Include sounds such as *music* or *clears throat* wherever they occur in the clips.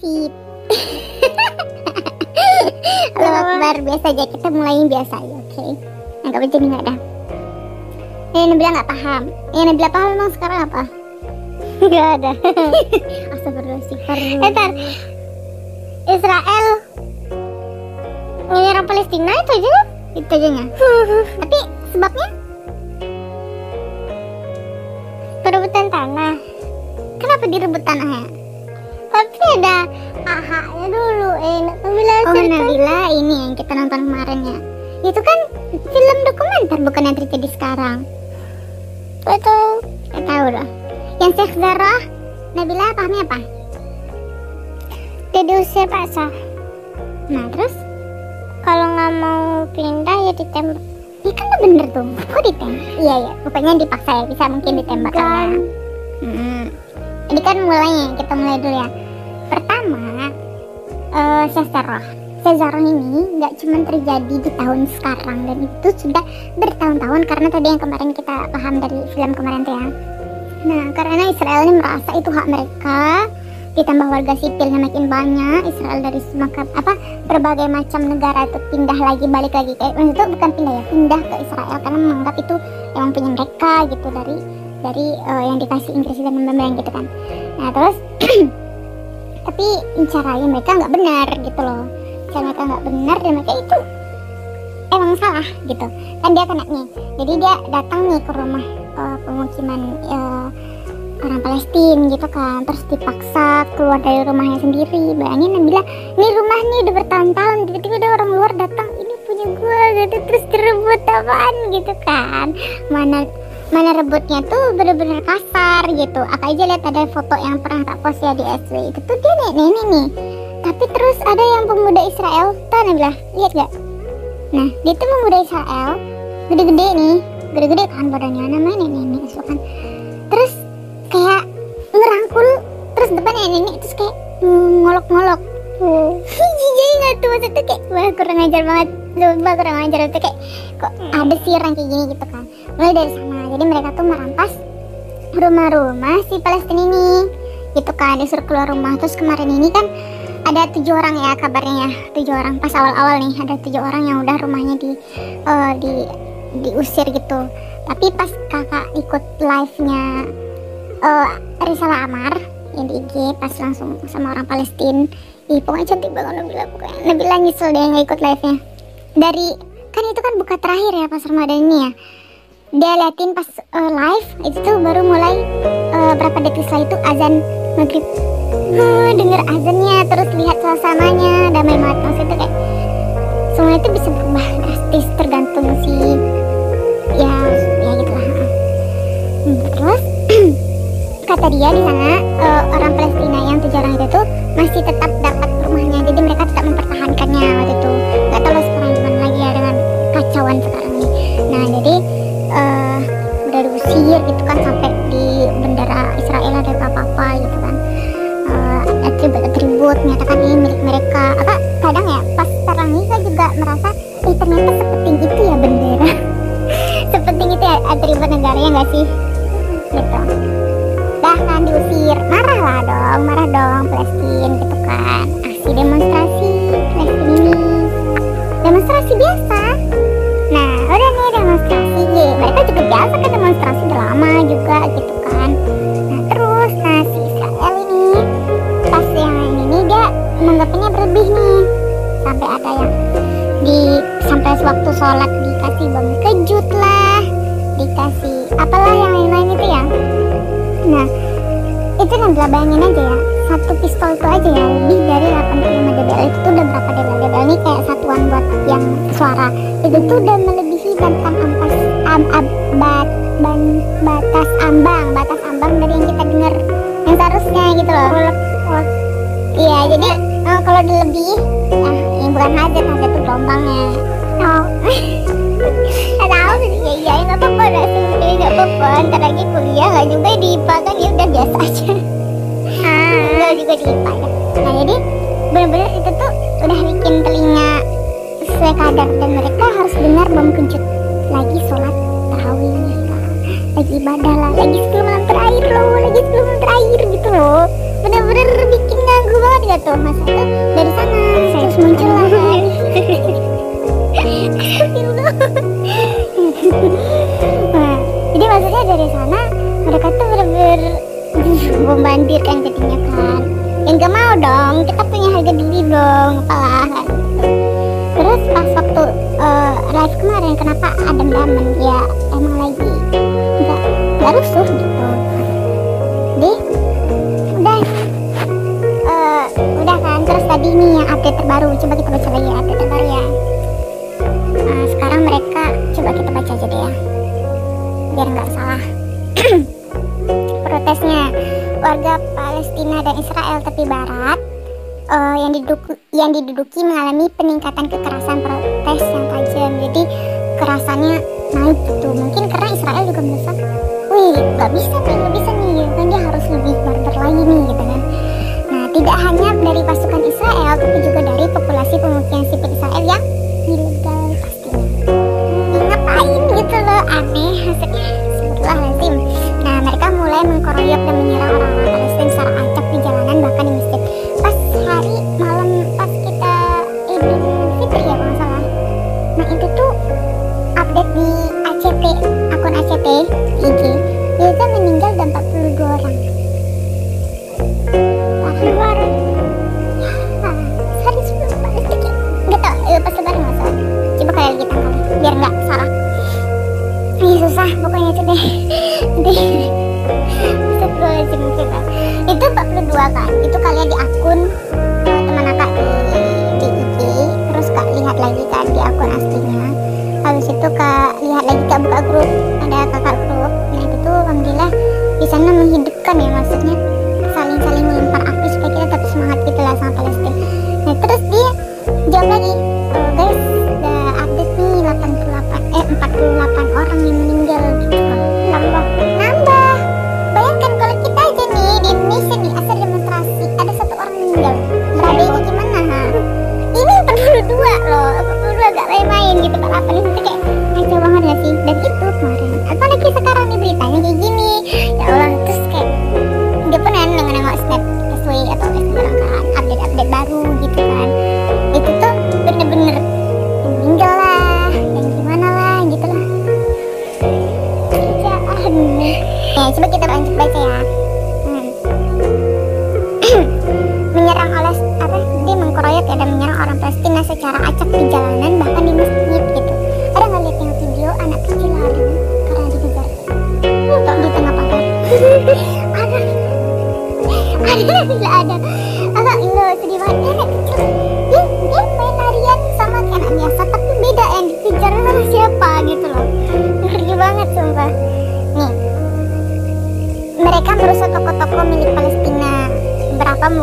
Sip. *laughs* Halo Akbar, biasa aja kita mulai biasa aja, oke? Anggap aja nih nggak ada. Eh, Nabila nggak paham. Yang Nabila paham emang sekarang apa? *laughs* Gak ada. *laughs* Astagfirullahaladzim. Eh, tar. Israel menyerang Palestina itu aja kan? Itu aja nya. Tapi sebabnya Perebutan tanah. kenapa direbut tanahnya? Tapi ada AHA-nya dulu. Eh, Nabila Oh. Nabila ini yang kita nonton kemarin ya. Itu kan film dokumenter bukan yang terjadi sekarang. Betul. Gak tahu loh. Yang Sheikh Zarah, Nabila pahamnya apa? Dia diusir paksa. Nah terus? Kalau nggak mau pindah ya ditembak. Iya kan bener tuh. Kok ditembak? Iya iya. Pokoknya dipaksa ya. Bisa mungkin ditembak Kan. Hmm. Jadi kan mulainya kita mulai dulu ya. Pertama, eh Zarah. Sheikh Zarah ini nggak cuma terjadi di tahun sekarang dan itu sudah bertahun-tahun karena tadi yang kemarin kita paham dari film kemarin tuh ya. Nah, karena Israel ini merasa itu hak mereka, ditambah warga sipilnya makin banyak, Israel dari semua apa berbagai macam negara itu pindah lagi balik lagi kayak maksud itu bukan pindah ya, pindah ke Israel karena menganggap itu yang punya mereka gitu dari dari eh, yang dikasih Inggris dan memang gitu kan. Nah, terus *clears throat* tapi caranya mereka nggak benar gitu loh. Cara mereka nggak benar dan mereka itu emang salah gitu. Kan dia kena nih. Jadi dia datang nih ke rumah eh, pemukiman eh, orang Palestina gitu kan. Terus dipaksa keluar dari rumahnya sendiri. Bayangin Nabila ini rumah nih udah bertahun-tahun. Tiba-tiba ada orang luar datang ini punya gua gitu. Terus direbut apaan gitu kan. Mana mana rebutnya tuh bener-bener kasar gitu. Aku aja lihat ada foto yang pernah tak post ya di SW itu tuh dia nih nenek nih tapi terus ada yang pemuda Israel. Tuh Nabila lihat gak? Nah, dia tuh pemuda Israel, gede-gede nih, gede-gede kan badannya. Namanya nenek-nenek gitu kan. Terus kayak ngerangkul, terus depannya nenek terus kayak ngolok-ngolok. Hmm. *laughs* Jijik nggak tuh maksudnya kayak wah kurang ajar banget, coba kurang ajar. Itu kayak kok ada sih orang kayak gini gitu kan. Mulai dari sana, jadi mereka tuh merampas rumah-rumah si Palestina ini. Gitu kan disuruh keluar rumah. Terus kemarin ini kan ada tujuh orang ya kabarnya. Ya tujuh orang pas awal-awal nih ada tujuh orang yang udah rumahnya di eh, di diusir gitu. Tapi pas kakak ikut live nya eh Risala Amar yang di IG pas langsung sama orang Palestina ih pokoknya cantik banget Nabila pokoknya. Nabila nyesel deh nggak ikut live nya dari kan itu kan buka terakhir ya pas Ramadan ini ya dia liatin pas eh, live itu tuh baru mulai eh, berapa detik setelah itu azan maghrib. Huh, denger azannya terus lihat suasananya damai banget. Maksudnya kayak semua itu bisa berubah drastis tergantung si ya ya gitu lah Hmm, terus *clears throat* kata dia di sana eh, orang Palestina yang tujuh orang itu tuh masih tetap dapat rumahnya. Jadi mereka tetap mempertahankannya waktu itu. Nggak tahu sekarang gimana lagi ya dengan kacauan sekarang ini. Nah jadi diusir gitu kan sampai di bendera Israel ada apa-apa gitu kan. Eh, atribut-atribut menyatakan ini milik mereka. Apa kadang ya pas sekarang ini saya juga merasa eh ternyata sepenting itu ya bendera. *laughs* Sepenting itu ya atribut negaranya nggak sih? Gitu. Dah kan diusir. Marah lah dong marah dong Palestina gitu kan. Aksi demonstrasi Palestina. Demonstrasi biasa biasa kan demonstrasi udah lama juga gitu kan. Nah terus nah si Israel ini pas yang ini dia menganggapnya berlebih nih. Sampai ada yang di sampai waktu sholat dikasih bom kejut lah dikasih apalah yang lain-lain itu ya. Nah itu Nabila bayangin aja ya satu pistol itu aja ya lebih dari 85 dBl itu udah berapa dBl dBl ini kayak satuan buat yang suara. Itu tuh udah melebihi batas ampas am, ab, bat, ban, batas ambang. Batas ambang dari yang kita dengar. Yang seharusnya gitu loh. Iya jadi eh, kalau udah lebih ah yang bukan hajat hajat tuh gelombangnya oh. *laughs* Tahu sih ya iya nggak apa-apa udah sih. Nggak apa-apa. Ntar lagi kuliah nggak juga di IPA kan ya udah biasa *laughs* aja. Ah. Nggak juga di IPA ya. Nah jadi benar-benar itu tuh udah bikin telinga sesuai kadar dan mereka harus dengar bom kejut lagi sholat tarawih lagi ibadah lah lagi sebelum malam terakhir loh lagi sebelum malam terakhir gitu loh. Bener-bener bikin ganggu banget gak tuh masa itu dari sana terus muncul lah nah, jadi maksudnya dari sana mereka tuh bener-bener bombardir kan jadinya kan. Yang gak mau dong kita punya harga diri dong apalah. Terus pas waktu uh, live kemarin kenapa Adam Damen ya emang lagi nggak nggak rusuh gitu? Jadi udah. Uh, udah kan? Terus tadi nih yang update terbaru. Coba kita baca lagi update terbaru ya. Nah sekarang mereka coba kita baca aja deh ya. Biar nggak salah. *clears throat* Protesnya warga Palestina dan Israel tepi barat uh, yang diduduki, yang diduduki mengalami peningkatan kekerasan protes. Jadi kerasannya naik gitu. Mungkin karena Israel juga merasa, wih nggak bisa nih, nggak bisa nih, gitu kan dia harus lebih barbar lagi nih, gitu kan. Nah tidak hanya dari pasukan Israel, tapi juga dari populasi pemukiman sipil Israel yang ilegal pastinya. Ngapain gitu loh, aneh maksudnya. Astagfirullahaladzim. Nah mereka mulai mengkoroyok dan menyerang orang-orang Palestina secara acak di jalanan bahkan di masjid pas hari di ACT akun di IG itu meninggal dan 42 orang. Eh, pokoknya itu deh. Deh Astagfirullahaladzim kita itu 42 kan itu kalian di akun uh, teman kakak di, di IG terus kak lihat lagi kan di akun aslinya itu kak lihat lagi kak buka grup. Ada kakak grup nah itu alhamdulillah di sana menghidupkan ya maksudnya saling-saling melempar api supaya kita tetap semangat gitu lah sama Palestina. Nah terus dia jawab lagi oh, guys udah update nih 88 eh 48 orang yang meninggal gitu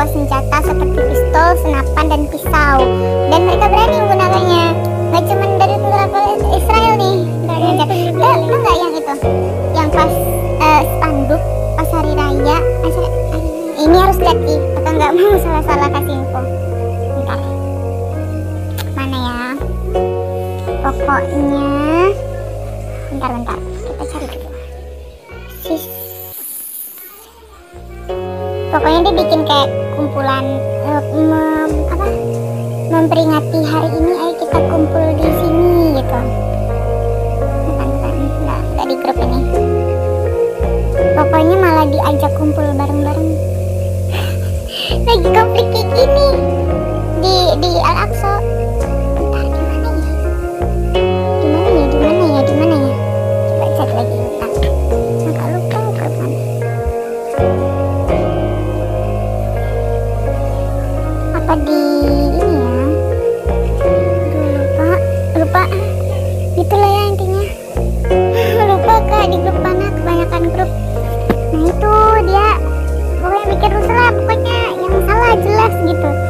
membawa senjata seperti pistol, senapan, dan pisau. Dan mereka berani menggunakannya. Nggak cuma dari tentara Israel nih eh, lo nggak yang itu? Yang pas eh, spanduk pas hari raya. Ini harus lihat nih atau nggak mau salah-salah kasih info? Bentar. Mana ya? Pokoknya bentar bentar. Kita cari dulu. Sis. Pokoknya dia bikin kayak kumpulan eh, mem- apa memperingati hari ini ayo kita kumpul di sini gitu. Nggak di grup ini. Pokoknya malah diajak kumpul bareng-bareng. *laughs* Lagi konflik kayak gini. Di di Al Aqsa lah pokoknya yang salah jelas gitu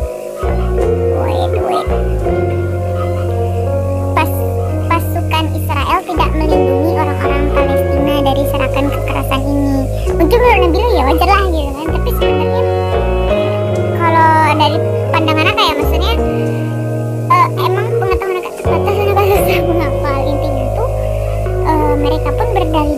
mungkin menurut bilang ya wajar lah gitu kan. Tapi sebenarnya kalau dari pandangan apa ya? Maksudnya uh, emang pengetahuan atas bahasa batas menghafal intinya tuh uh, mereka pun berdalih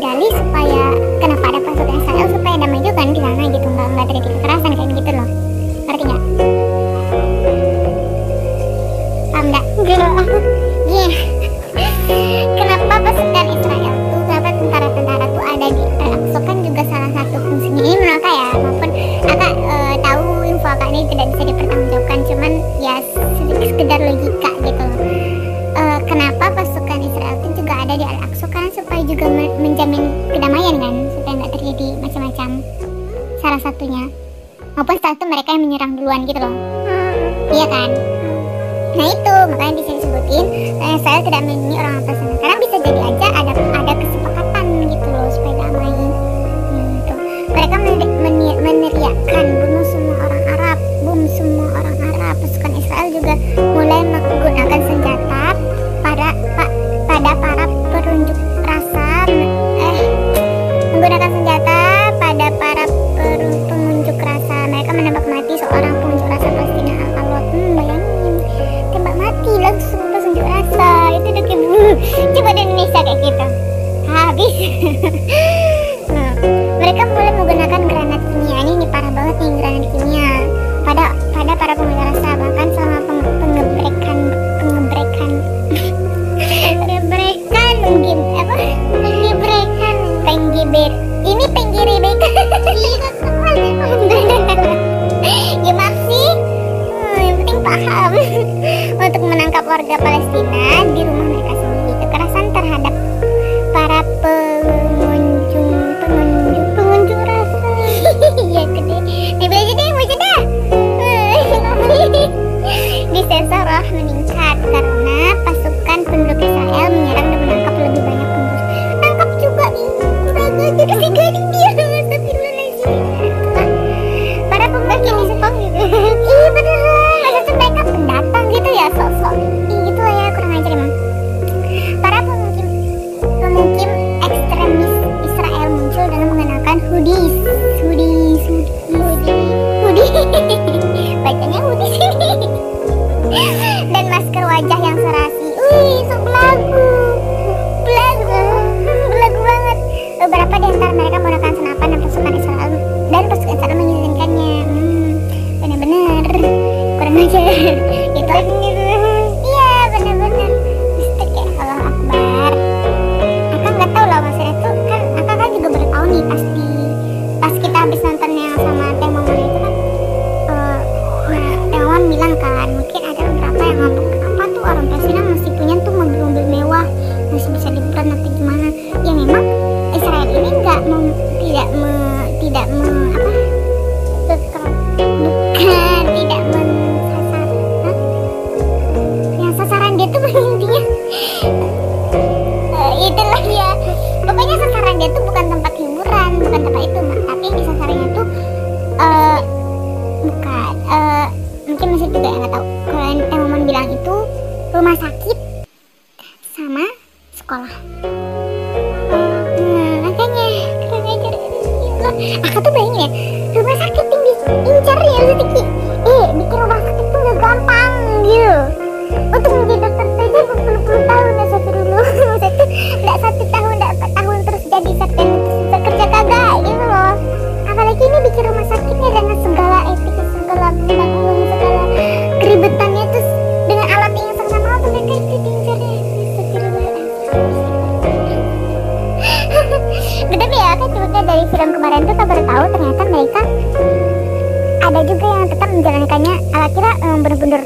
juga gitu yang tetap menjalankannya. Ala kira um, bener-bener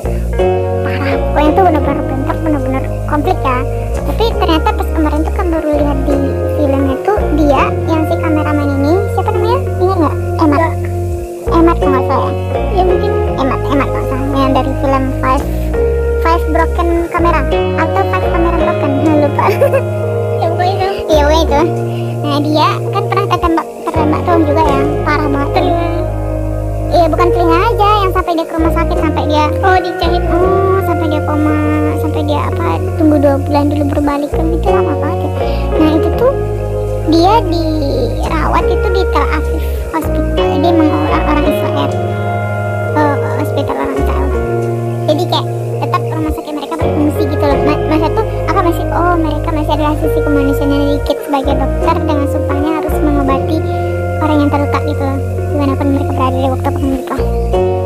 parah. Pokoknya itu bener-bener bentrok bener-bener konflik ya. Tapi ternyata pas kemarin tuh kan baru lihat di filmnya tuh dia yang si kameramen ini siapa namanya? Ingat nggak? Emat ya. Emat kalau nggak salah ya? Ya mungkin. Emat Emat kalau salah. Yang dari film Five Five Broken Camera. Atau Five Camera Broken *laughs* nah, lupa. *laughs* Ya gue itu iya itu. Nah dia kan pernah tertembak tertembak tuh juga ya. Parah banget. Iya iya bukan telinga aja yang sampai dia ke rumah sakit sampai dia oh dicahit. Oh sampai dia koma sampai dia apa tunggu dua bulan dulu berbalik. Kan itu lama banget ya. nah itu tuh dia dirawat itu di Tel Aviv hospital. Dia emang orang orang Israel. Oh, hospital orang Israel. Jadi kayak tetap rumah sakit mereka berfungsi gitu loh. Masa tuh apa masih oh mereka masih ada sisi kemanusiaan dikit sebagai dokter dengan sumpahnya harus mengobati orang yang terluka gitu loh. मैंने अपन मेरे को ब्राइडल वक्त अपन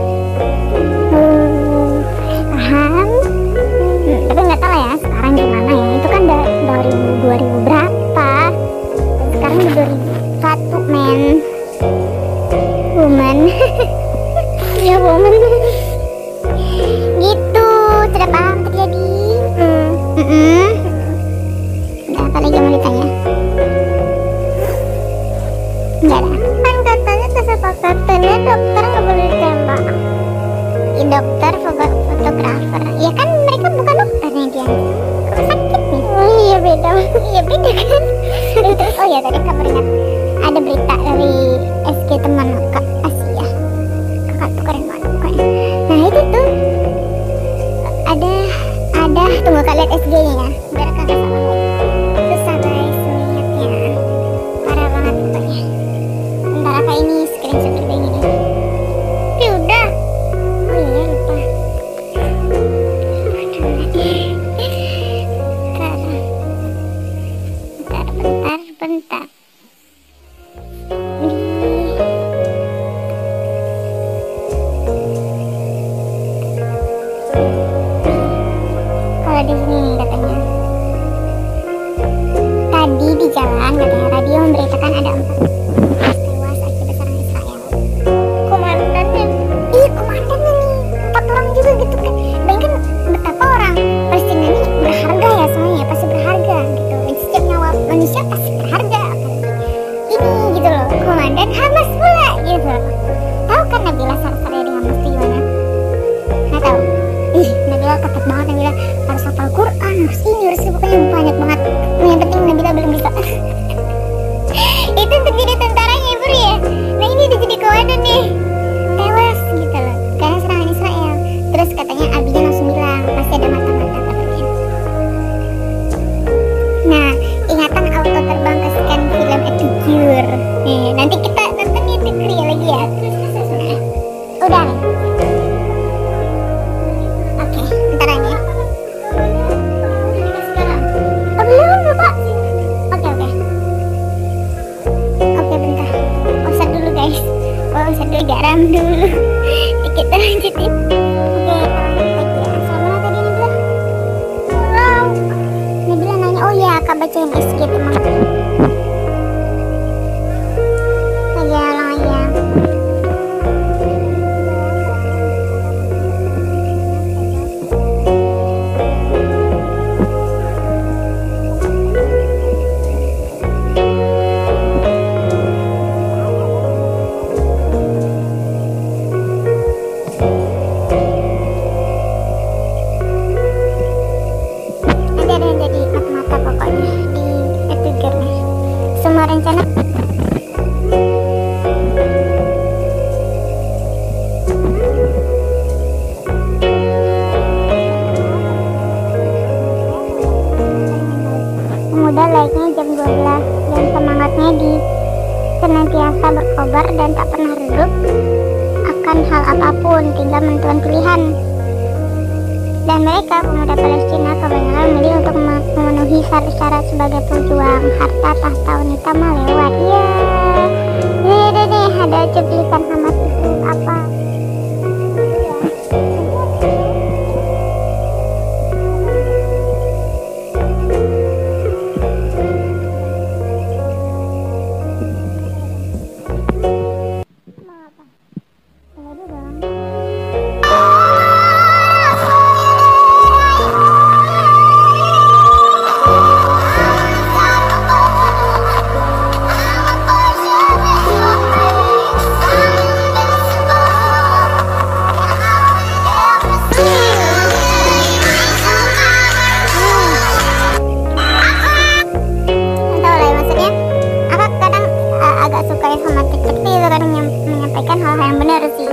menyampaikan hal-hal yang benar sih.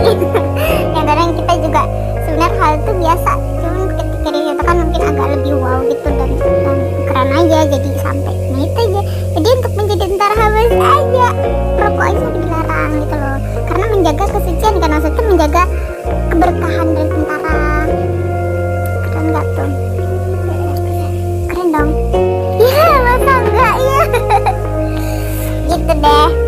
*laughs* Yang kadang kita juga sebenarnya hal itu biasa. Cuman ketika dinyatakan mungkin agak lebih wow gitu dan, dan keren aja jadi sampai nah itu aja. Jadi untuk menjadi tentara habis aja. Rokok aja dilarang gitu loh. Karena menjaga kesucian kan maksudnya menjaga keberkahan dari tentara. Keren gak tuh? Keren dong. Ya masa enggak ya *laughs* gitu deh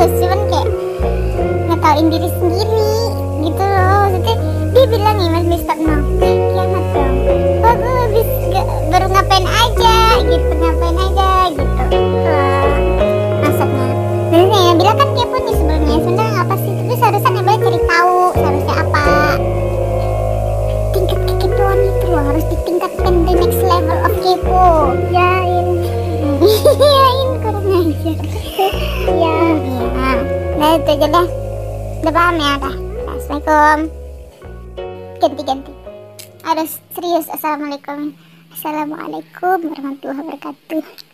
yang serius cuman kayak ngetawain diri sendiri gitu loh. Maksudnya dia bilang nih mas Mister no kiamat dong. Wah gue habis baru ngapain aja gitu ngapain aja gitu. Wah, maksudnya. Sebenarnya yang bilang kan kepo nih sebelumnya sebenarnya apa sih? Tapi seharusnya Nabila cari tahu seharusnya apa. Tingkat kekepoan itu loh harus ditingkatkan the next level of kepo. Yain. *laughs* Yain kurang ajar. *laughs* Ya nah itu aja deh. Udah paham ya dah assalamualaikum. Ganti ganti. Harus serius. Assalamualaikum. Assalamualaikum warahmatullahi wabarakatuh